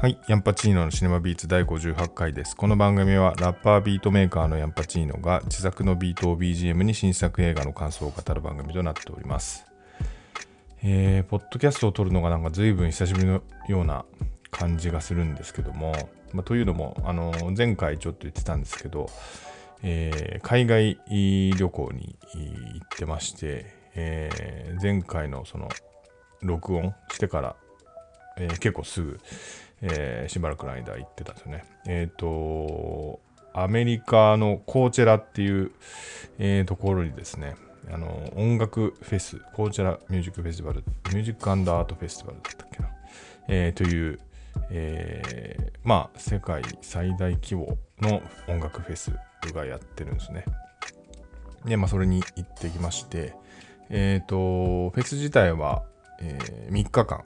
はい、ヤンパチーノのシネマビーツ第58回です。この番組はラッパービートメーカーのヤンパチーノが自作のビートを BGM に新作映画の感想を語る番組となっております。えー、ポッドキャストを撮るのがなんか随分久しぶりのような感じがするんですけども、まあ、というのも、あの前回ちょっと言ってたんですけど、えー海外旅行に行ってまして、えー前回のその録音してから、えー結構すぐ、えーしばらくの間行ってたんですよね。えっ、と、アメリカのコーチェラっていう、えーところにですね、あの音楽フェス、コーチェラミュージックフェスティバル、ミュージックアンドアートフェスティバルだったっけな、えーという、えーまあ、世界最大規模の音楽フェスがやってるんですね。で、まあ、それに行ってきまして、えっ、と、フェス自体は、え3日間、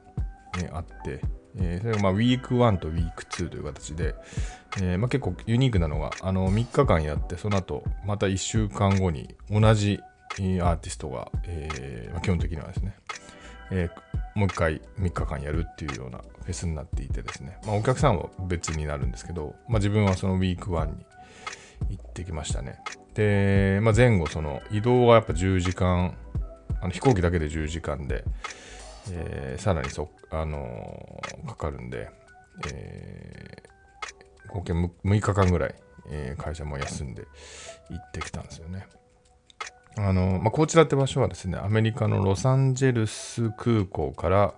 ねあって、えーそれがまあウィーク1とウィーク2という形で、えーまあ、結構ユニークなのが、あの3日間やって、その後また1週間後に同じアーティストが、えーまあ、基本的にはですね、えもう一回3日間やるっていうようなフェスになっていてですね、まあ、お客さんは別になるんですけど、まあ、自分はそのウィーク1に行ってきましたね。で、まあ、前後その移動がやっぱ10時間、あの飛行機だけで10時間で、えーさらにそ、あのーかかるんで、えー合計 6, 6日間ぐらい、えー会社も休んで行ってきたんですよね。あのまあ、こちらって場所はですね、アメリカのロサンゼルス空港から、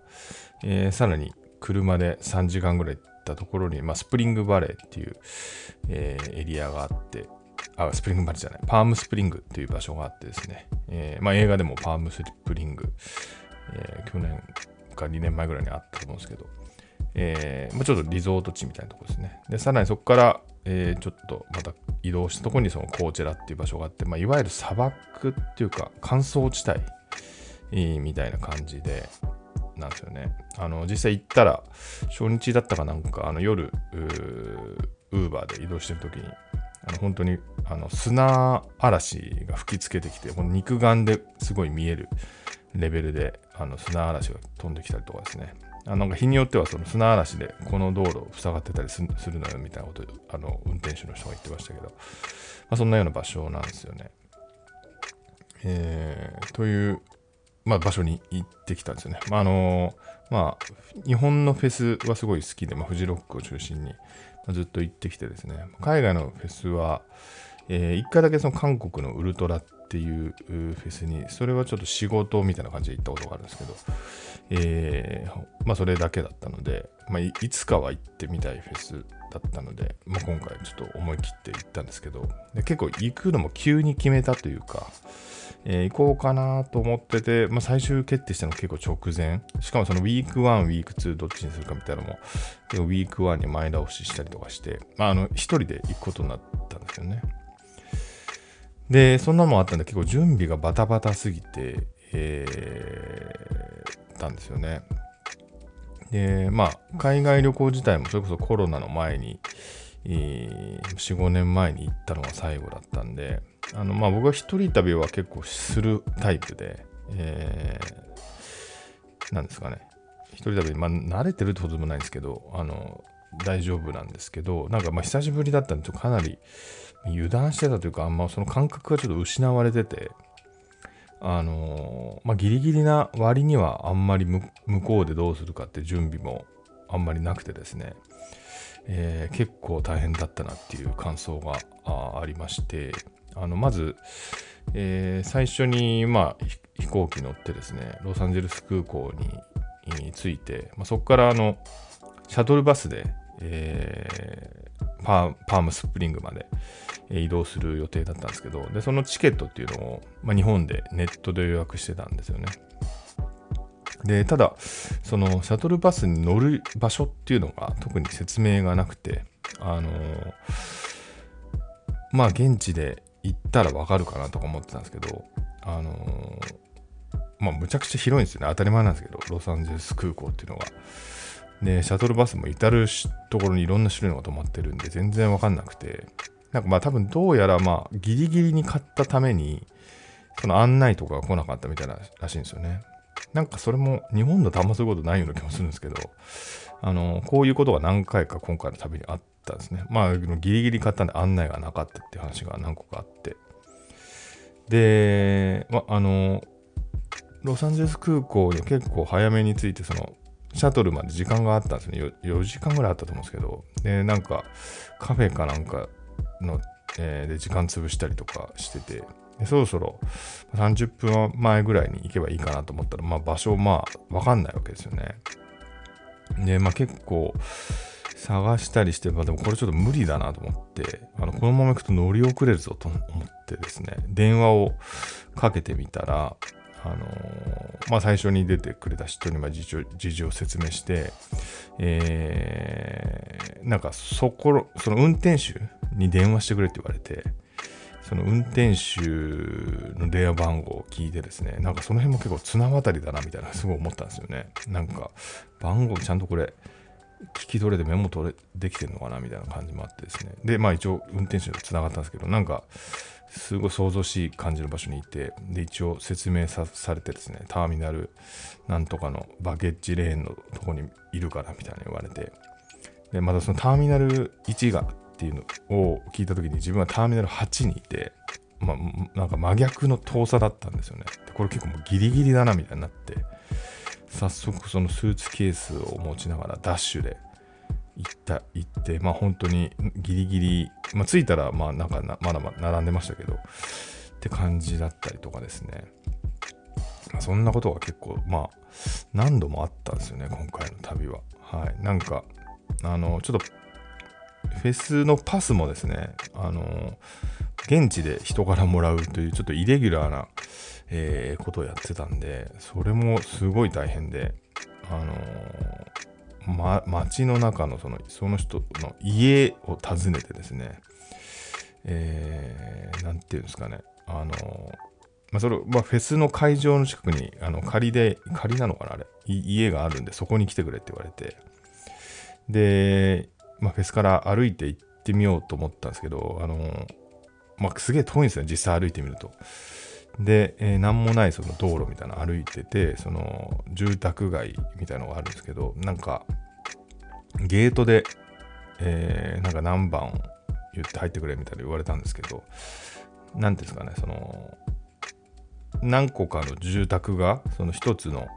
えーさらに車で3時間ぐらい行ったところに、まあ、スプリングバレーっていう、えーエリアがあって、あ、スプリングバレーじゃない、パームスプリングっていう場所があってですね、えーまあ、映画でもパームスプリング、えー去年か2年前ぐらいにあったと思うんですけど、えーまあ、ちょっとリゾート地みたいなところですね。で、さらにそこから、えーちょっとまた移動したところにそのコーチェラっていう場所があって、まあ、いわゆる砂漠っていうか乾燥地帯、みたいな感じで、なんですよね。あの、実際行ったら、初日だったかなんか、あの夜、ウーバーで移動してる時に、あの本当にあの砂嵐が吹きつけてきて、この肉眼ですごい見えるレベルであの砂嵐が飛んできたりとかですね。あなんか日によってはその砂嵐でこの道路を塞がってたりするのよみたいなことをあの運転手の人が言ってましたけど、まあ、そんなような場所なんですよね。えーという、まあ、場所に行ってきたんですよね。まああのまあ、日本のフェスはすごい好きで、まあ、フジロックを中心に、ずっと行ってきてですね、海外のフェスは、え1回だけその韓国のウルトラっていうフェスに、それはちょっと仕事みたいな感じで行ったことがあるんですけど、えーまあそれだけだったので、まあ、いつかは行ってみたいフェスだったので、まあ、今回ちょっと思い切って行ったんですけど、で結構行くのも急に決めたというか、えー行こうかなと思ってて、まあ、最終決定したの結構直前。しかもそのウィーク1、ウィーク2どっちにするかみたいなのも、結構ウィーク1に前倒ししたりとかして、まあ、あの、一人で行くことになったんですよね。で、そんなのもあったんで、結構準備がバタバタすぎて、えーたんですよね。で、まあ、海外旅行自体もそれこそコロナの前に、えー4、5年前に行ったのが最後だったんで、あの、まあ僕は一人旅は結構するタイプで、えーなんですかね。一人旅、まあ慣れてるってことでもないんですけど、あの、大丈夫なんですけど、なんかまあ久しぶりだったんで、かなり油断してたというか、あんまその感覚がちょっと失われてて、あのーまあ、ギリギリな割にはあんまり向こうでどうするかって準備もあんまりなくてですね、えー結構大変だったなっていう感想がありまして、あのまず、えー最初に、まあ、飛行機乗ってですね、ロサンゼルス空港にに着いて、まあ、そこからあのシャトルバスで、えーパームスプリングまで移動する予定だったんですけど、で、そのチケットっていうのを、まあ、日本でネットで予約してたんですよね。で、ただ、そのシャトルバスに乗る場所っていうのが特に説明がなくて、あのーまあ、現地で行ったらわかるかなとか思ってたんですけど、あのーまあ、むちゃくちゃ広いんですよね。当たり前なんですけど、ロサンゼルス空港っていうのが。で、シャトルバスも至るところにいろんな種類のが止まってるんで、全然わかんなくて、なんかまあ多分どうやらまあギリギリに買ったために、その案内とかが来なかったみたいならしいんですよね。なんかそれも日本だとあんまそういうことないような気もするんですけど、あの、こういうことが何回か今回の旅にあったんですね。まあ、ギリギリ買ったんで案内がなかったっていう話が何個かあって。で、まあ、あの、ロサンゼルス空港に結構早めに着いて、その、シャトルまで時間があったんですね4。4時間ぐらいあったと思うんですけど、で、なんか、カフェかなんかの、えー、で時間潰したりとかしてて、そろそろ30分前ぐらいに行けばいいかなと思ったら、まあ場所、まあわかんないわけですよね。で、まあ結構探したりして、まあでもこれちょっと無理だなと思って、あのこのまま行くと乗り遅れるぞと思ってですね、電話をかけてみたら、あのー、まあ、最初に出てくれた人にま事情を説明して、えー、なんかそこ、その運転手に電話してくれって言われて、その運転手の電話番号を聞いてですね、なんかその辺も結構綱渡りだなみたいなすごい思ったんですよね。なんか番号ちゃんとこれ聞き取れてメモ取れできてるのかなみたいな感じもあってですね。で、まあ一応運転手と繋がったんですけど、なんかすごい想像しい感じの場所にいて、で、一応説明されてですね、ターミナルなんとかのバゲッジレーンのとこにいるからみたいな言われて、で、またそのターミナル1がっていうのを聞いた時に自分はターミナル8にいて、まあ、なんか真逆の遠さだったんですよね。でこれ結構もうギリギリだなみたいになって、早速そのスーツケースを持ちながらダッシュで行った、行って、まあ本当にギリギリ、まあ着いたらまあなんかまだまだ並んでましたけど、って感じだったりとかですね。まあ、そんなことが結構まあ何度もあったんですよね、今回の旅は。はい。なんか、あの、ちょっとフェスのパスもですね、あの、現地で人からもらうというちょっとイレギュラーな、えー、ことをやってたんで、それもすごい大変で、あのま、街の中のそのその人の家を訪ねてですね、えー、なんていうんですかね、あのまあ、それ、まあ、フェスの会場の近くに、あの、仮で、仮なのかな、あれ、家があるんで、そこに来てくれって言われて、で、まあ、フェスから歩いて行ってみようと思ったんですけど、あのまあ、すげえ遠いんですね、実際歩いてみると。で、えー、何もないその道路みたいなの歩いてて、その住宅街みたいなのがあるんですけど、なんか、ゲートで、えー、なんか何番言って入ってくれみたいな言われたんですけど、何ですかね、その、何個かの住宅が、その一つの、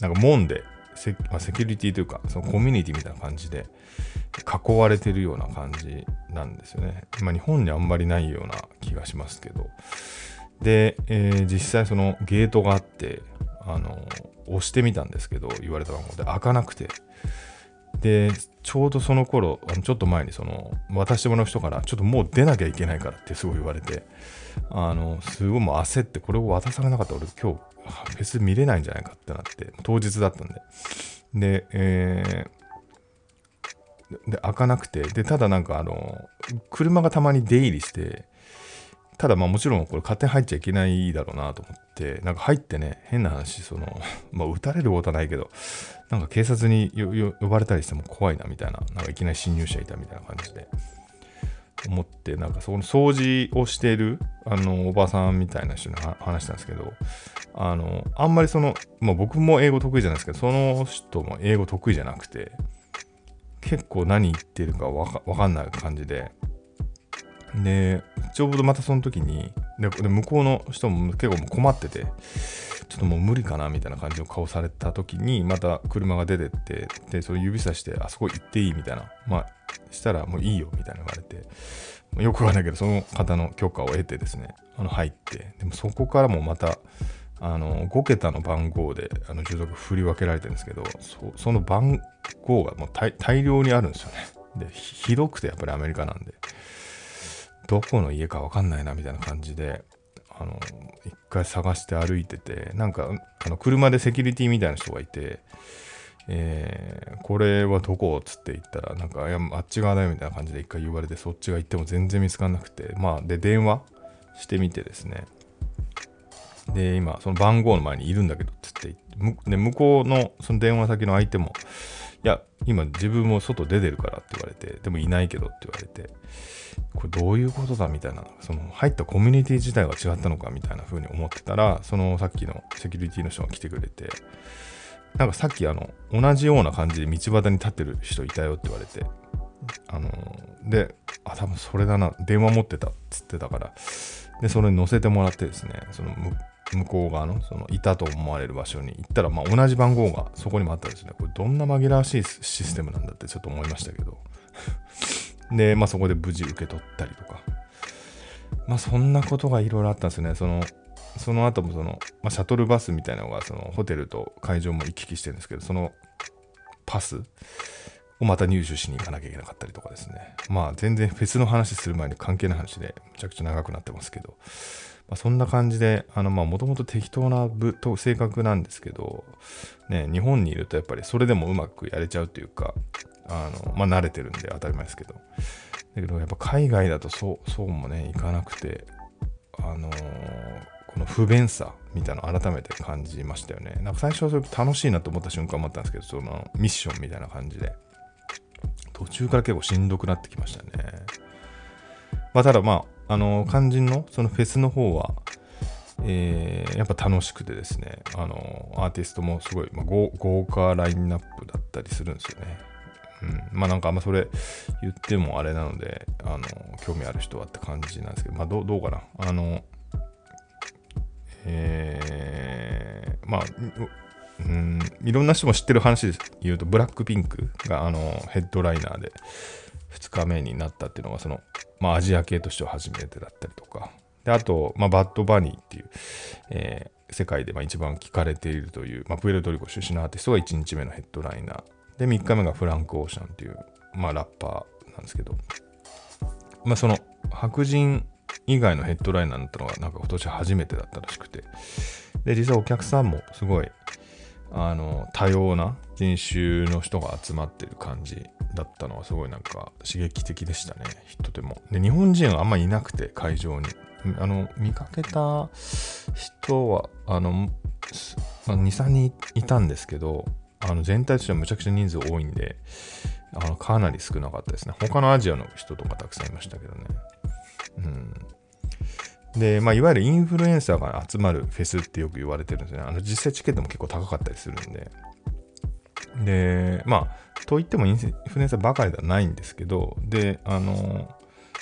なんか門でセ,、まあ、セキュリティというか、そのコミュニティみたいな感じで囲われてるような感じなんですよね。まあ、日本にあんまりないような気がしますけど。で、えー、実際そのゲートがあって、あの、押してみたんですけど、言われた番号で開かなくて。で、ちょうどその頃、あのちょっと前にその、渡してもらう人から、ちょっともう出なきゃいけないからってすごい言われて、あの、すごいもう焦って、これを渡されなかったら俺今日フェス見れないんじゃないかってなって、当日だったんで。で、えー、で、開かなくて、で、ただなんかあの、車がたまに出入りして、ただまあもちろんこれ勝手に入っちゃいけないだろうなと思って、なんか入ってね、変な話、その、まあ撃たれることはないけど、なんか警察に呼ばれたりしても怖いなみたいな、なんかいきなり侵入者いたみたいな感じで。思って、なんかその掃除をしている、あの、おばさんみたいな人に話したんですけど、あの、あんまりその、まあ僕も英語得意じゃないですけど、その人も英語得意じゃなくて、結構何言ってるかわかかんない感じで、で、ちょうどまたその時に、で向こうの人も結構困ってて、ちょっともう無理かなみたいな感じの顔された時に、また車が出てって、で、それ指さして、あそこ行っていいみたいな。まあ、したらもういいよみたいな言われて、よくわかんないけど、その方の許可を得てですね、あの入って、でもそこからもまた、あの5桁の番号であの住宅振り分けられてるんですけどそその番号がもう大量にあるんですよねでひどくてやっぱりアメリカなんでどこの家かわかんないなみたいな感じであの一回探して歩いててなんかあの車でセキュリティみたいな人がいてえー、これはどこ？っつって言ったら、なんか、いや、あっち側だよみたいな感じで一回言われて、そっちが行っても全然見つかんなくて、まあ、で、電話してみてですね、で、今、その番号の前にいるんだけど、つって、で、向こうのその電話先の相手もや、今自分も外出てるからって言われて、でもいないけどって言われて、これどういうことだみたいな、その入ったコミュニティ自体が違ったのかみたいな風に思ってたら、そのさっきのセキュリティの人が来てくれて、なんかさっきあの、同じような感じで道端に立ってる人いたよって言われて、あので、あ、多分それだな、電話持ってたっつってたから、で、それに乗せてもらってですね、その向こう側の、そのいたと思われる場所に行ったら、まあ同じ番号がそこにもあったんですね。これどんな紛らわしいシステムなんだってちょっと思いましたけど。で、まあそこで無事受け取ったりとか。まあそんなことがいろいろあったんですね。その、その後もその、まあ、シャトルバスみたいなのがそのホテルと会場も行き来してるんですけど、そのパスをまた入手しに行かなきゃいけなかったりとかですね。まあ全然フェスの話する前に関係ない話でめちゃくちゃ長くなってますけど、まあ、そんな感じで、あの、まあもともと適当な部と性格なんですけど、ね、日本にいるとやっぱりそれでもうまくやれちゃうというか、あの、まあ慣れてるんで当たり前ですけど。だけどやっぱ海外だとそう、そうもね、いかなくて、あのーこの不便さみたいなのを改めて感じましたよね。なんか最初はそれ楽しいなと思った瞬間もあったんですけど、そのミッションみたいな感じで、途中から結構しんどくなってきましたね。まあ、ただまあ、あの、肝心のそのフェスの方は、えー、やっぱ楽しくてですね、あの、アーティストもすごい、まあ、豪華ラインナップだったりするんですよね。うん、まあなんかあんまそれ言ってもあれなので、あの、興味ある人はって感じなんですけど、まあどうかな？あの、えー、まあ、うん、いろんな人も知ってる話で言うと、ブラックピンクがあのヘッドライナーで2日目になったっていうのが、その、まあ、アジア系としては初めてだったりとか、であと、まあ、バッドバニーっていう、えー、世界でまあ一番聴かれているという、まあ、プエルトリコ出身のアーティストが1日目のヘッドライナー。で、3日目がフランク・オーシャンっていう、まあ、ラッパーなんですけど、まあ、その白人以外のヘッドライナーになったのがなんか今年初めてだったらしくて。で実はお客さんもすごいあの多様な人種の人が集まってる感じだったのはすごいなんか刺激的でしたねとても。で日本人はあんまりいなくて会場に。あの見かけた人はあの23人いたんですけどあの全体としてはむちゃくちゃ人数多いんであのかなり少なかったですね。他のアジアの人とかたくさんいましたけどね。うん、で、まあ、いわゆるインフルエンサーが集まるフェスってよく言われてるんですね。あの実際チケットも結構高かったりするんで。で、まあ、といってもインフルエンサーばかりではないんですけど、で、あの、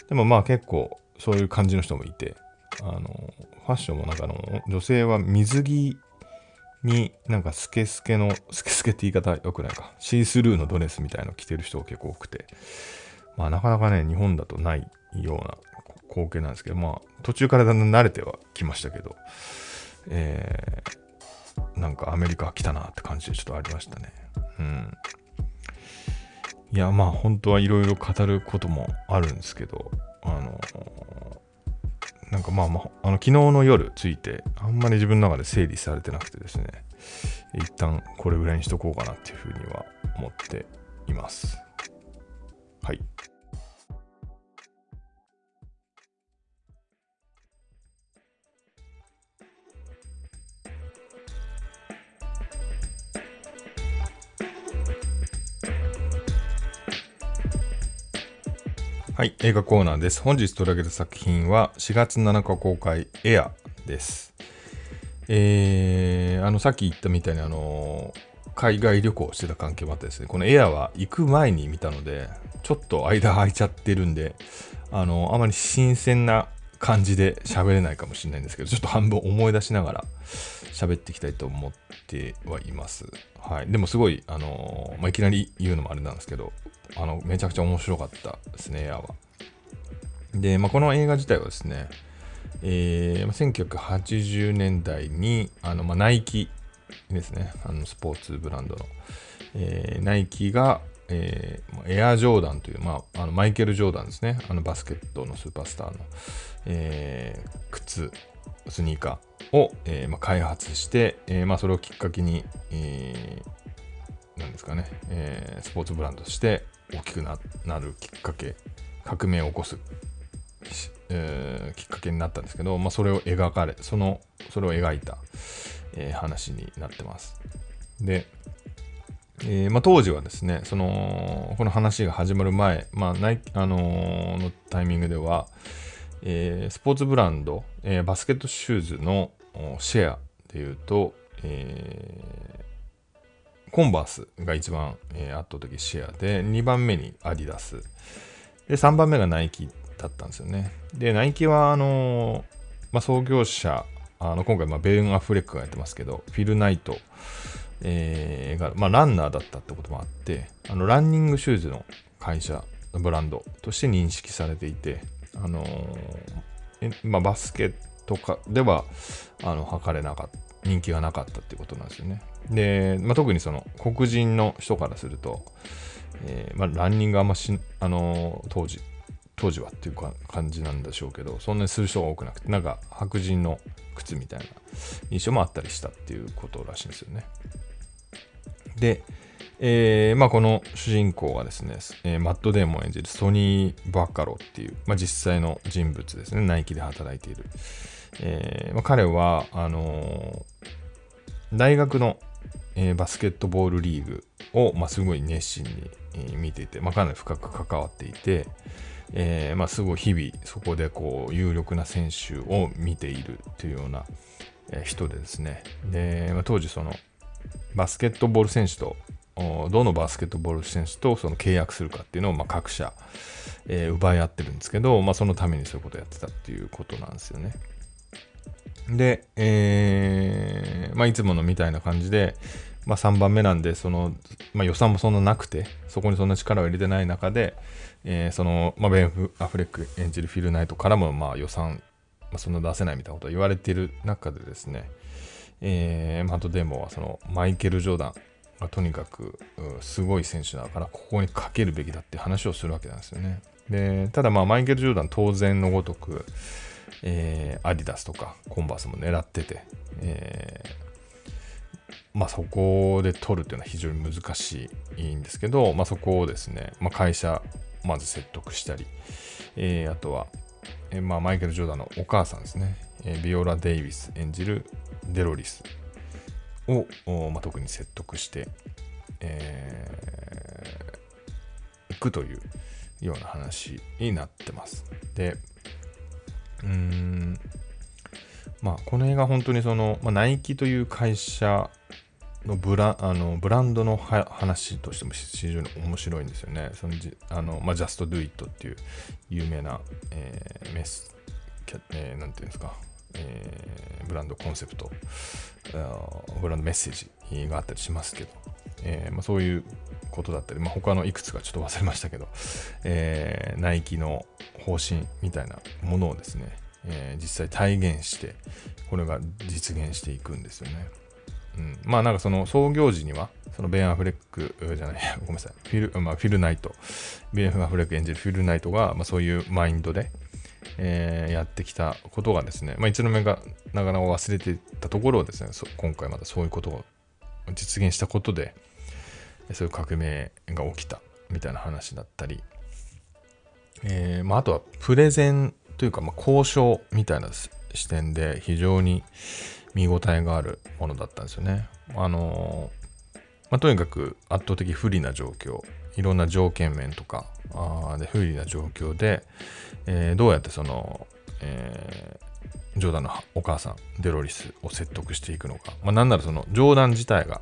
でもまあ結構そういう感じの人もいて、あの、ファッションもなんかあの、女性は水着になんかスケスケの、スケスケって言い方良くないか、シースルーのドレスみたいの着てる人が結構多くて、まあなかなかね、日本だとないような光景なんですけど、まあ、途中からだんだん慣れてはきましたけど、えー、なんかアメリカ来たなって感じでちょっとありましたね。うん。いや、まあ、本当はいろいろ語ることもあるんですけど、あのなんかまあまあ、あの昨日の夜ついて、あんまり自分の中で整理されてなくてですね、一旦これぐらいにしとこうかなっていうふうには思っています。はい。はい、映画コーナーです。本日取り上げた作品は4月7日公開エアです。えー、あの、さっき言ったみたいにあの、海外旅行してた関係もあってですね、このエアは行く前に見たので、ちょっと間空いちゃってるんで、あの、あまり新鮮な感じで喋れないかもしれないんですけど、ちょっと半分思い出しながら喋っていきたいと思ってはいます。はい。でもすごい、あのまあ、いきなり言うのもあれなんですけど、あの、めちゃくちゃ面白かったですね、エアは。で、まあ、この映画自体はですね、えー、1980年代に、あの、まあ、ナイキですね、あのスポーツブランドの、えー、ナイキが、えー、エアジョーダンという、まあ、あのマイケル・ジョーダンですね、あのバスケットのスーパースターの、えー、靴、スニーカーを、えーまあ、開発して、えーまあ、それをきっかけに、えー、なんですかね、え、スポーツブランドとして大きくなるきっかけ、革命を起こす、え、きっかけになったんですけど、まあ、それを描かれ、その、それを描いた、え、話になってます。で、えーまあ、当時はですね、その、この話が始まる前、まあ、ナイあのーのタイミングでは、えースポーツブランド、えーバスケットシューズのシェアでいうと、えーコンバースが一番、えー圧倒的シェアで、2番目にアディダス。で、3番目がナイキだったんですよね。で、ナイキは、あのーまあ、創業者、あの今回、まあ、ベン・アフレックがやってますけど、フィル・ナイト、えーが、まあ、ランナーだったってこともあって、あのランニングシューズの会社の、ブランドとして認識されていて、あのえまあ、バスケットかではあの測れなかった、人気がなかったっていうことなんですよね。で、まあ、特にその黒人の人からすると、えーまあ、ランニングあんまし、あの当時、当時はっていうか感じなんでしょうけど、そんなにする人が多くなくて、なんか白人の靴みたいな印象もあったりしたっていうことらしいんですよね。で、えーまあ、この主人公がですね、えーマット・デーモン演じるソニー・バッカロっていう、まあ、実際の人物ですね、ナイキで働いている。えーまあ、彼は、あのー大学の、えーバスケットボールリーグを、まあ、すごい熱心に、えー見ていて、まあ、かなり深く関わっていて、えーまあ、すごい日々そこでこう有力な選手を見ているというような、えー人でですねで、まあ、当時そのバスケットボール選手とどのバスケットボール選手とその契約するかっていうのをま各社、えー奪い合ってるんですけど、まあ、そのためにそういうことをやってたっていうことなんですよね。で、えーまあ、いつものみたいな感じで、まあ、3番目なんで、その、まあ、予算もそんななくて、そこにそんな力を入れてない中で、えーその、まあ、ベンフ・アフレック演じるフィル・ナイトからも、まあ、予算、まあ、そんな出せないみたいなことを言われている中でですね、えー、マト・デーモンはその、マイケル・ジョーダンとにかく、すごい選手だから、ここにかけるべきだって話をするわけなんですよね。で、ただまあ、マイケル・ジョーダン当然のごとく、えーアディダスとかコンバースも狙ってて、えーまあ、そこで取るっていうのは非常に難しいんですけど、まあ、そこをですね、まあ、会社まず説得したり、えーあとは、えまあ、マイケル・ジョーダンのお母さんですね、えビオラ・デイビス演じるデロリスを、まあ、特に説得して、えー行くというような話になってます。で、うーんまあ、この映画本当にその、まあ、ナイキという会社のブラあのブランドの話としても非常に面白いんですよね。そのじあのまあ、Just Do It っていう有名な、えーメス、えーなんていうんですか、えーブランドコンセプト、ブランドメッセージがあったりしますけど、えーまあ、そういうことだったり、まあ、他のいくつかちょっと忘れましたけど、えーナイキの方針みたいなものをですね、えー実際体現して、これが実現していくんですよね。うん、まあなんかその創業時には、そのベン・アフレックじゃない、ごめんなさい、フィル,、まあ、フィルナイト、ベン・アフレック演じるフィルナイトが、まあ、そういうマインドで、えーやってきたことがですね、まあ、一度目がなかなか忘れてたところをですね、今回またそういうことを実現したことで、そういう革命が起きたみたいな話だったり、えーまあ、あとはプレゼンというか、まあ、交渉みたいな視視点で非常に見応えがあるものだったんですよね。あのーまあ、とにかく圧倒的不利な状況、いろんな条件面とかあで不利な状況で、えーどうやってその、えージョーダンのお母さん、デロリスを説得していくのか。まあ、なんならその、ジョーダン自体が、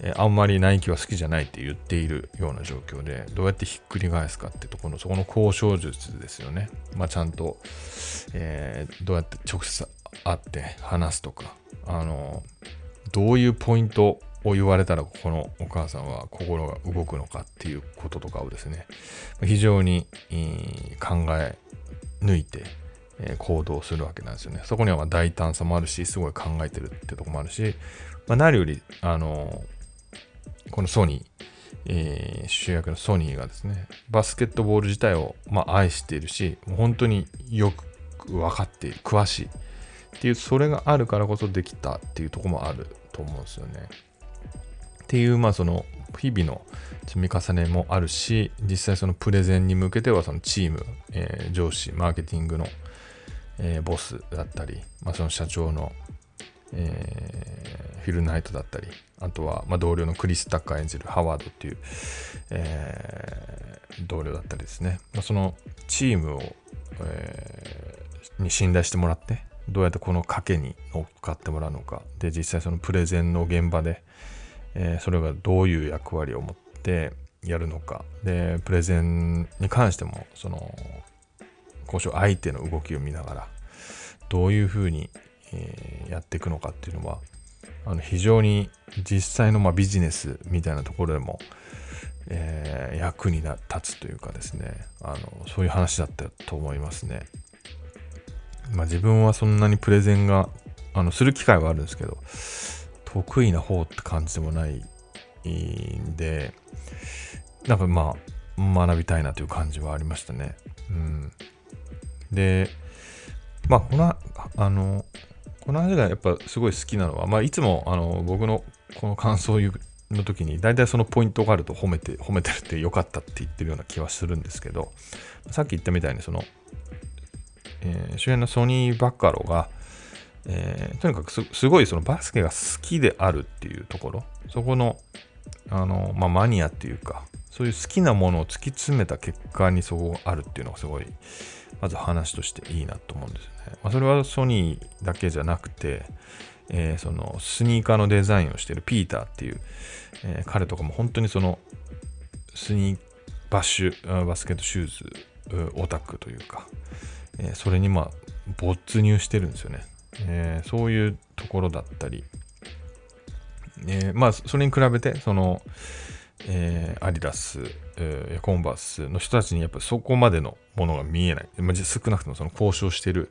えーあんまりナイキは好きじゃないって言っているような状況で、どうやってひっくり返すかってとこの、そこの交渉術ですよね。まあ、ちゃんと、えーどうやって直接会って話すとか、あの、どういうポイントを言われたら、このお母さんは心が動くのかっていうこととかをですね、非常に、考え抜いて、え行動するわけなんですよね。そこにはま大胆さもあるし、すごい考えてるってとこもあるし、まあ、何より、あのこのソニー、えー主役のソニーがですね、バスケットボール自体を、まあ、愛しているし、本当によく分かっている、詳しいっていう、それがあるからこそできたっていうとこもあると思うんですよね。っていう、まあその日々の積み重ねもあるし、実際そのプレゼンに向けてはそのチーム、えー上司、マーケティングの、えーボスだったり、まあ、その社長の、えー、フィル・ナイトだったりあとは、まあ、同僚のクリス・タッカー演じるハワードっていう、えー、同僚だったりですね、まあ、そのチームを、えー、に信頼してもらってどうやってこの賭けに乗っかってもらうのか。で実際そのプレゼンの現場で、えー、それがどういう役割を持ってやるのかでプレゼンに関してもその交渉相手の動きを見ながらどういうふうに、えー、やっていくのかっていうのはあの非常に実際のまビジネスみたいなところでも、えー、役に立つというかですねあのそういう話だったと思いますね。まあ、自分はそんなにプレゼンがあのする機会はあるんですけど得意な方って感じでもないんでなんかまあ学びたいなという感じはありましたね。うん、でまあこのあのこの話がやっぱすごい好きなのは、まあ、いつもあの僕のこの感想の時に大体そのポイントがあると褒めて褒めてるってよかったって言ってるような気はするんですけどさっき言ったみたいにその、えー、主演のソニー・バッカローが、えー、とにかくすごいそのバスケが好きであるっていうところそこのあの、まあ、マニアっていうかそういう好きなものを突き詰めた結果にそこがあるっていうのがすごいまず話としていいなと思うんですよね。まあ、それはソニーだけじゃなくて、えー、そのスニーカーのデザインをしてるピーターっていう、えー、彼とかも本当にそのスニーバッシュバスケットシューズオタクというか、え、それにまあ没入してるんですよね、えー、そういうところだったり、えー、まあそれに比べてその、えー、アディダス、えー、コンバースの人たちにやっぱそこまでのものが見えない、まあ、少なくともその交渉してる、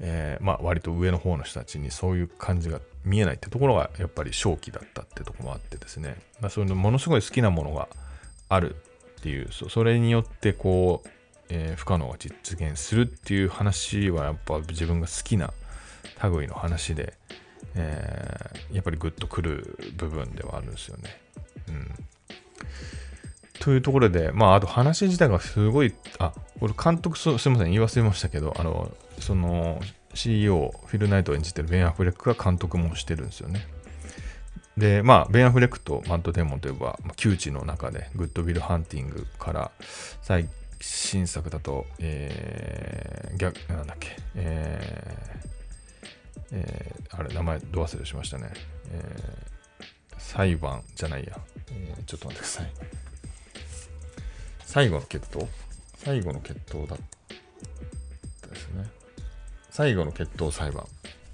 えー、まあ、割と上の方の人たちにそういう感じが見えないってところがやっぱり正気だったってとこもあってですね、まあ、そういうのものすごい好きなものがあるっていうそれによってこう、えー、不可能が実現するっていう話はやっぱ自分が好きな類の話で、えー、やっぱりグッとくる部分ではあるんですよね。うんというところで、まあ、あと話自体がすごい、あ、これ監督す、すみません、言い忘れましたけど、あの、その CEO、フィル・ナイトを演じてるベン・アフレックが監督もしてるんですよね。で、まあ、ベン・アフレックとマット・デーモンといえば、まあ、旧知の仲で、グッド・ウィル・ハンティングから最新作だと、えー、逆、なんだっけ、えー、えー、あれ、名前、ど忘れしましたね。えー、裁判じゃないや、えー、ちょっと待ってください。最後の決闘？最後の決闘だったですね。最後の決闘裁判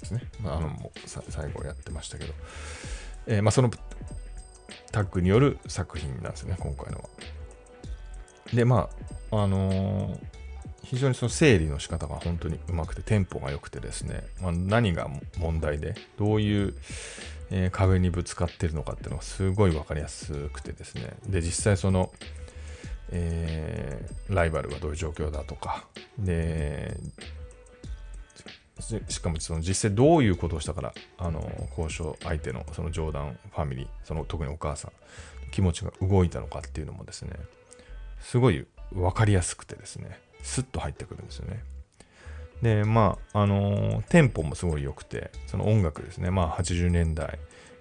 ですね。まあ、あのもう最後やってましたけど、えー、まあ、そのタッグによる作品なんですね、今回のは。で、まあ、あのー、非常にその整理の仕方が本当にうまくて、テンポが良くてですね、まあ、何が問題で、どういう、えー、壁にぶつかってるのかっていうのがすごい分かりやすくてですね、で、実際その、えー、ライバルはどういう状況だとか、で、しかもその実際どういうことをしたから、あの、交渉相手のそのジョーダンファミリー、その特にお母さん、気持ちが動いたのかっていうのもですね、すごい分かりやすくてですね、スッと入ってくるんですよね。で、まあ、あのテンポもすごい良くて、その音楽ですね、まあ80年代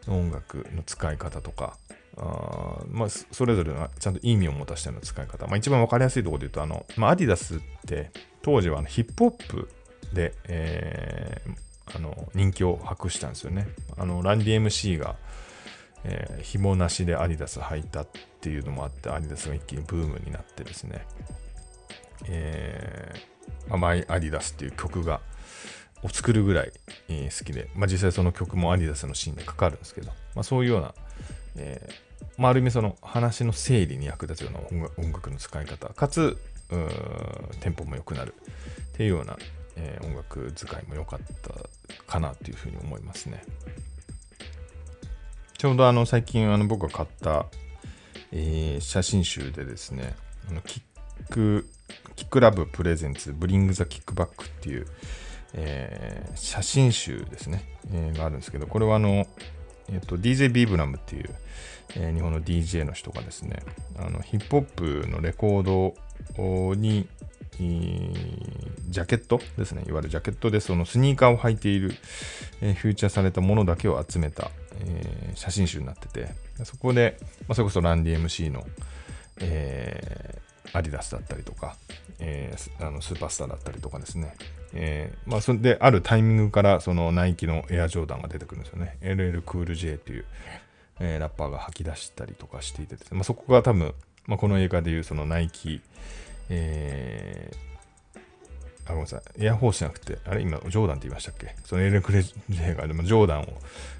の音楽の使い方とか、あまあ、それぞれのちゃんと意味を持たせたような使い方。まあ、一番分かりやすいところで言うと、あの、まあ、アディダスって当時はあのヒップホップで、えー、あの人気を博したんですよね。あのランディ MC が、えー、紐なしでアディダス履いたっていうのもあって、アディダスが一気にブームになってですね、えー、マイアディダスっていう曲が、を作るぐらい、えー、好きで、まあ、実際その曲もアディダスのシーンでかかるんですけど、まあ、そういうような、えーまあ、ある意味その話の整理に役立つような音楽の使い方かつテンポも良くなるっていうような、えー、音楽使いも良かったかなというふうに思いますね。ちょうどあの最近あの僕が買った、えー、写真集でですねあのキックキックラブプレゼンツブリングザキックバックっていう、えー、写真集ですね、えー、があるんですけどこれはあのえっと、DJ ビーブラムっていう、え、日本の DJ の人がですね、あのヒップホップのレコードに、ジャケットですね、いわゆるジャケットでそのスニーカーを履いている、えー、フューチャーされたものだけを集めた、えー、写真集になってて、そこで、まあ、それこそランディ MC の、え、アディダスだったりとか、えー、あのスーパースターだったりとかですね、えー、まあ、それであるタイミングからそのナイキのエアジョーダンが出てくるんですよね。LL クール J っていう、えー、ラッパーが吐き出したりとかしていて、ね、まあ、そこが多分、まあ、この映画でいうそのナイキ、え、あ、ごめんなさい、エアフォースじゃなくて、あれ今、ジョーダンって言いましたっけ？その LL クール J がでもジョーダンを、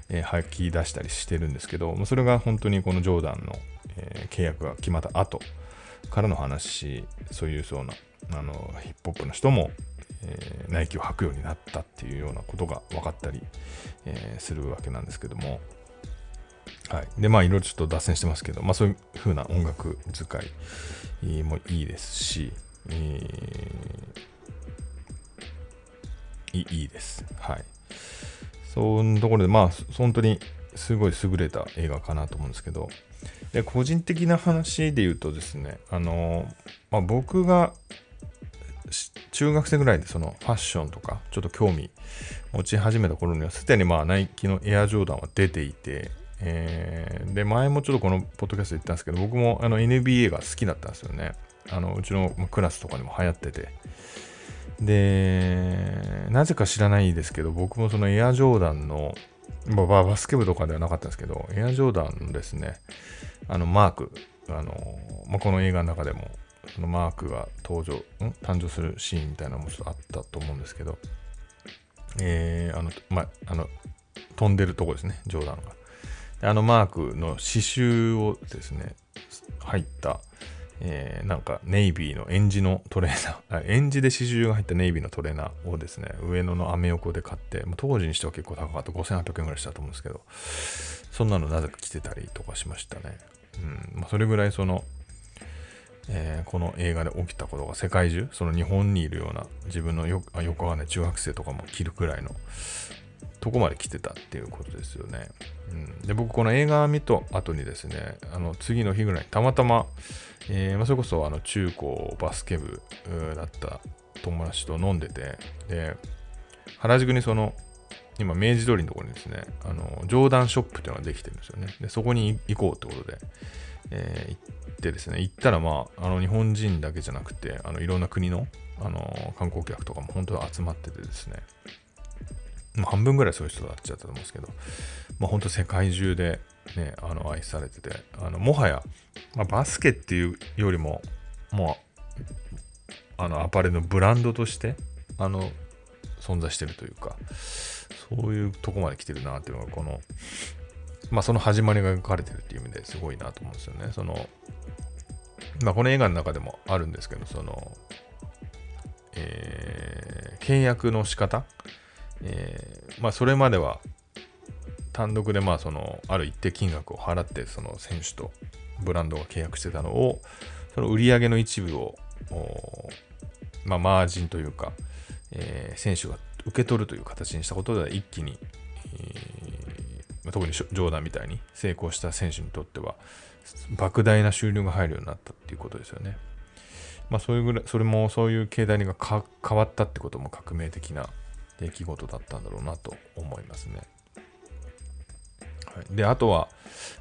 えー、吐き出したりしてるんですけど、まあそれが本当にこのジョーダンの、え、契約が決まった後からの話、そういうそうな、あのヒップホップの人もえー、ナイキを履くようになったっていうようなことが分かったり、えー、するわけなんですけども、はい。で、まあ、いろいろちょっと脱線してますけど、まあ、そういう風な音楽使いもいいですし、えー、いいです。はい。そのところで、まあ、本当にすごい優れた映画かなと思うんですけど、で個人的な話で言うとですね、あのまあ、僕が中学生ぐらいでそのファッションとかちょっと興味持ち始めた頃にはすでにまあナイキのエアジョーダンは出ていて、えー、で前もちょっとこのポッドキャストで言ったんですけど僕もあの NBA が好きだったんですよね。あのうちのクラスとかにも流行ってて。でなぜか知らないですけど僕もそのエアジョーダンのまあ、バスケ部とかではなかったんですけど、エアジョーダンのですね、あのマーク、あのまあ、この映画の中でもそのマークが登場、ん？誕生するシーンみたいなのもちょっとあったと思うんですけど、えー、あの、ま、あの、飛んでるとこですね、ジョーダンが。あのマークの刺繍をですね、入った、えー、なんかネイビーのエンジのトレーナー、エンジで刺繍が入ったネイビーのトレーナーをですね、上野のアメ横で買ってま、当時にしては結構高かった、5800円ぐらいしたと思うんですけど、そんなのなぜか着てたりとかしましたね。うん、まあ、それぐらいその、えー、この映画で起きたことが世界中、その日本にいるような自分のよあよくわかんない中学生とかも着るくらいのとこまで来てたっていうことですよね。うん、で僕この映画見た後にですね、あの次の日ぐらいたまたま、えー、まあ、それこそあの中高バスケ部だった友達と飲んでて、で、原宿にその今明治通りのところにですね、あの、ジョーダンショップっていうのができてるんですよね。で、そこに行こうってことで、えー、行ってですね、行ったらまあ、あの、日本人だけじゃなくて、あの、いろんな国の、あの、観光客とかも本当に集まっててですね、まあ、半分ぐらいそういう人だっちゃったと思うんですけど、まあ、本当世界中でね、あの、愛されてて、あの、もはや、まあ、バスケっていうよりも、もう、あの、アパレルのブランドとして、あの、存在してるというか、そういうとこまで来てるなっていうのが、この、まあ、その始まりが描かれてるっていう意味ですごいなと思うんですよね。その、まあ、この映画の中でもあるんですけど、その、えー、契約の仕方、えー、まあ、それまでは単独でまあそのある一定金額を払ってその選手とブランドが契約してたのをその売り上げの一部をまあ、マージンというか、えー、選手が受け取るという形にしたことで一気に、えー、特にジョーダンみたいに成功した選手にとっては莫大な収入が入るようになったっていうことですよね。まあそういうぐらい、それもそういう形態が変わったってことも革命的な出来事だったんだろうなと思いますね。はい、で、あとは、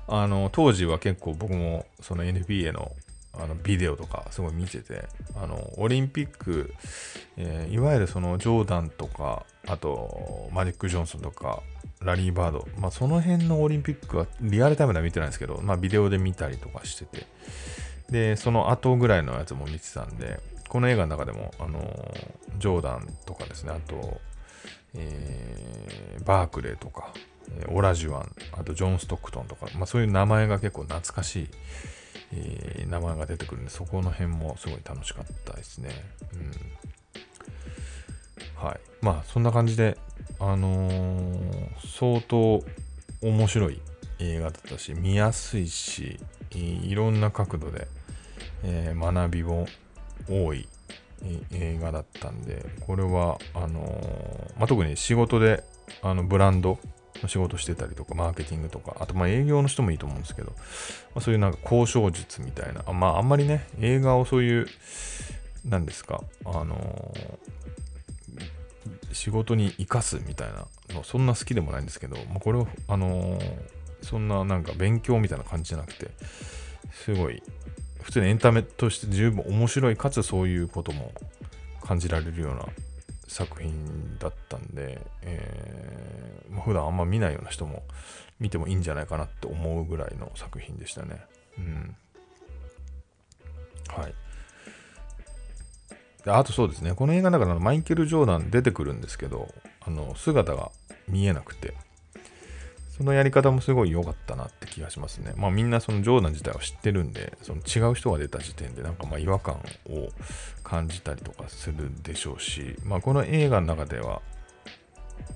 あの、当時は結構僕もその NBA のあのビデオとかすごい見てて、あの、オリンピック、えー、いわゆるそのジョーダンとか、あと、マジック・ジョンソンとか、ラリー・バード、まあ、その辺のオリンピックはリアルタイムでは見てないんですけど、まあ、ビデオで見たりとかしてて、で、その後ぐらいのやつも見てたんで、この映画の中でも、あの、ジョーダンとかですね、あと、えー、バークレーとか、オラジュアン、あとジョン・ストックトンとか、まあ、そういう名前が結構懐かしい、えー、名前が出てくるんで、そこの辺もすごい楽しかったですね。うん、はい。まあ、そんな感じで、あのー、相当面白い映画だったし、見やすいし、いろんな角度で、えー、学びも多い映画だったんで、これは、あのー、まあ、特に仕事で、あの、ブランドの仕事してたりとか、マーケティングとか、あと、ま、営業の人もいいと思うんですけど、まあ、そういうなんか交渉術みたいな、あまあ、あんまりね、映画をそういう、何ですか、あの仕事に生かすみたいなの、そんな好きでもないんですけど、まあ、これを、あのそんななんか勉強みたいな感じじゃなくて、すごい、普通にエンタメとして十分面白い、かつそういうことも感じられるような作品だったんで、えー、普段あんま見ないような人も見てもいいんじゃないかなって思うぐらいの作品でしたね。うん。はい。であとそうですね、この映画だからマイケル・ジョーダン出てくるんですけど、あの姿が見えなくて、そのやり方もすごい良かったなって気がしますね。まあみんなそのジョーダン自体を知ってるんで、その違う人が出た時点でなんかまあ違和感を感じたりとかするでしょうし、まあこの映画の中では、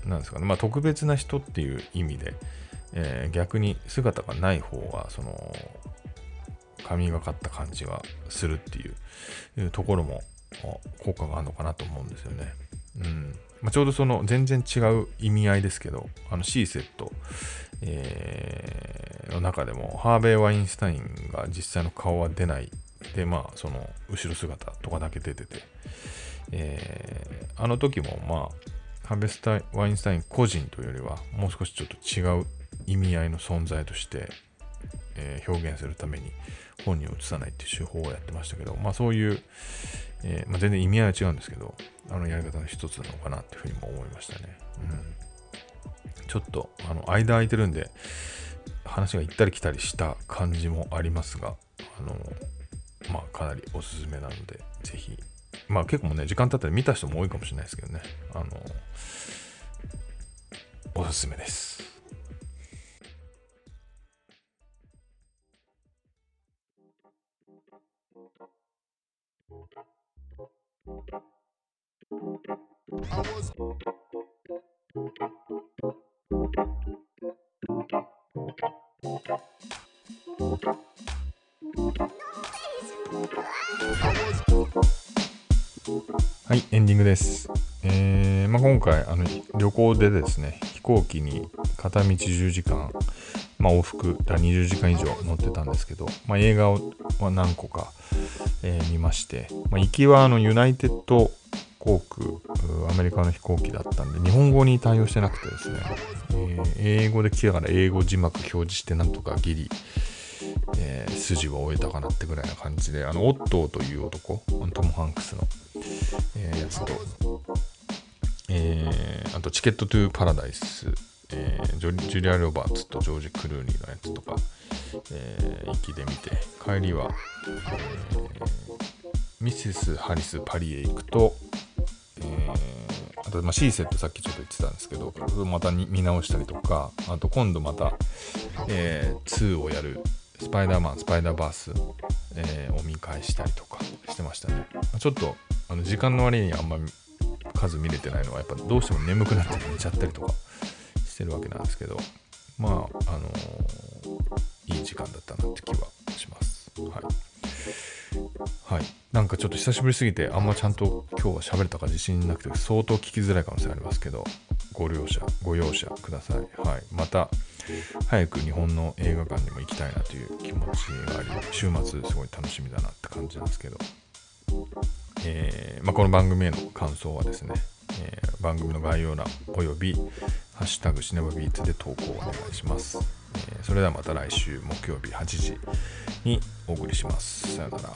なんですかね、まあ特別な人っていう意味で、えー、逆に姿がない方が、その、神がかった感じがするっていうところも効果があるのかなと思うんですよね。うんまあ、ちょうどその全然違う意味合いですけど、あの C セット、えー、の中でも、ハーベイ・ワインスタインが実際の顔は出ない。で、まあ、その後ろ姿とかだけ出てて、えー、あの時も、まあ、ハーベスタイワインスタイン個人というよりは、もう少しちょっと違う意味合いの存在として、えー、表現するために本人を映さないっていう手法をやってましたけど、まあそういう、えー、まあ、全然意味合いは違うんですけど、あのやり方の一つなのかなっていうふうにも思いましたね。うん、ちょっと、あの、間空いてるんで、話が行ったり来たりした感じもありますが、あの、まあ、かなりおすすめなので、ぜひ、まあ結構ね、時間経ったら見た人も多いかもしれないですけどね、あの、おすすめです。はい、エンディングです。えーまあ、今回あの旅行でですね、飛行機に片道10時間、まあ、往復20時間以上乗ってたんですけど、まあ、映画は何個か、えー、見まして、まあ、行きはあのユナイテッド航空、アメリカの飛行機だったんで、日本語に対応してなくてですね、えー、英語で来たから英語字幕表示してなんとかギリ、えー、筋を終えたかなってぐらいな感じで、あの、オットーという男、トム・ハンクスの、えー、やつと、えー、あと、チケット・トゥ・パラダイス、えー、ジュリア・ロバーツとジョージ・クルーニーのやつとか、えー、行きで見て、帰りは、えー、ミセス・ハリス・パリへ行くと、えー、あと、まあ、C セットさっきちょっと言ってたんですけど、また見直したりとか、あと今度また、えー、2をやるスパイダーマン、スパイダーバース、えー、を見返したりとかしてましたね。ちょっと、あの時間の割にあんまり数見れてないのは、やっぱどうしても眠くなって寝ちゃったりとかしてるわけなんですけど、まあ、あのー、いい時間だったなって気はします。はい。はい。なんかちょっと久しぶりすぎて、あんまちゃんと今日は喋れたか自信なくて、相当聞きづらい可能性ありますけど、ご了承、ご容赦ください。はい。また、早く日本の映画館にも行きたいなという気持ちがあり、週末すごい楽しみだなって感じなんですけど、えー、まあ、この番組への感想はですね、えー、番組の概要欄および、ハッシュタグシネマビーツで投稿をお願いします。それではまた来週木曜日8時にお送りします。さよなら。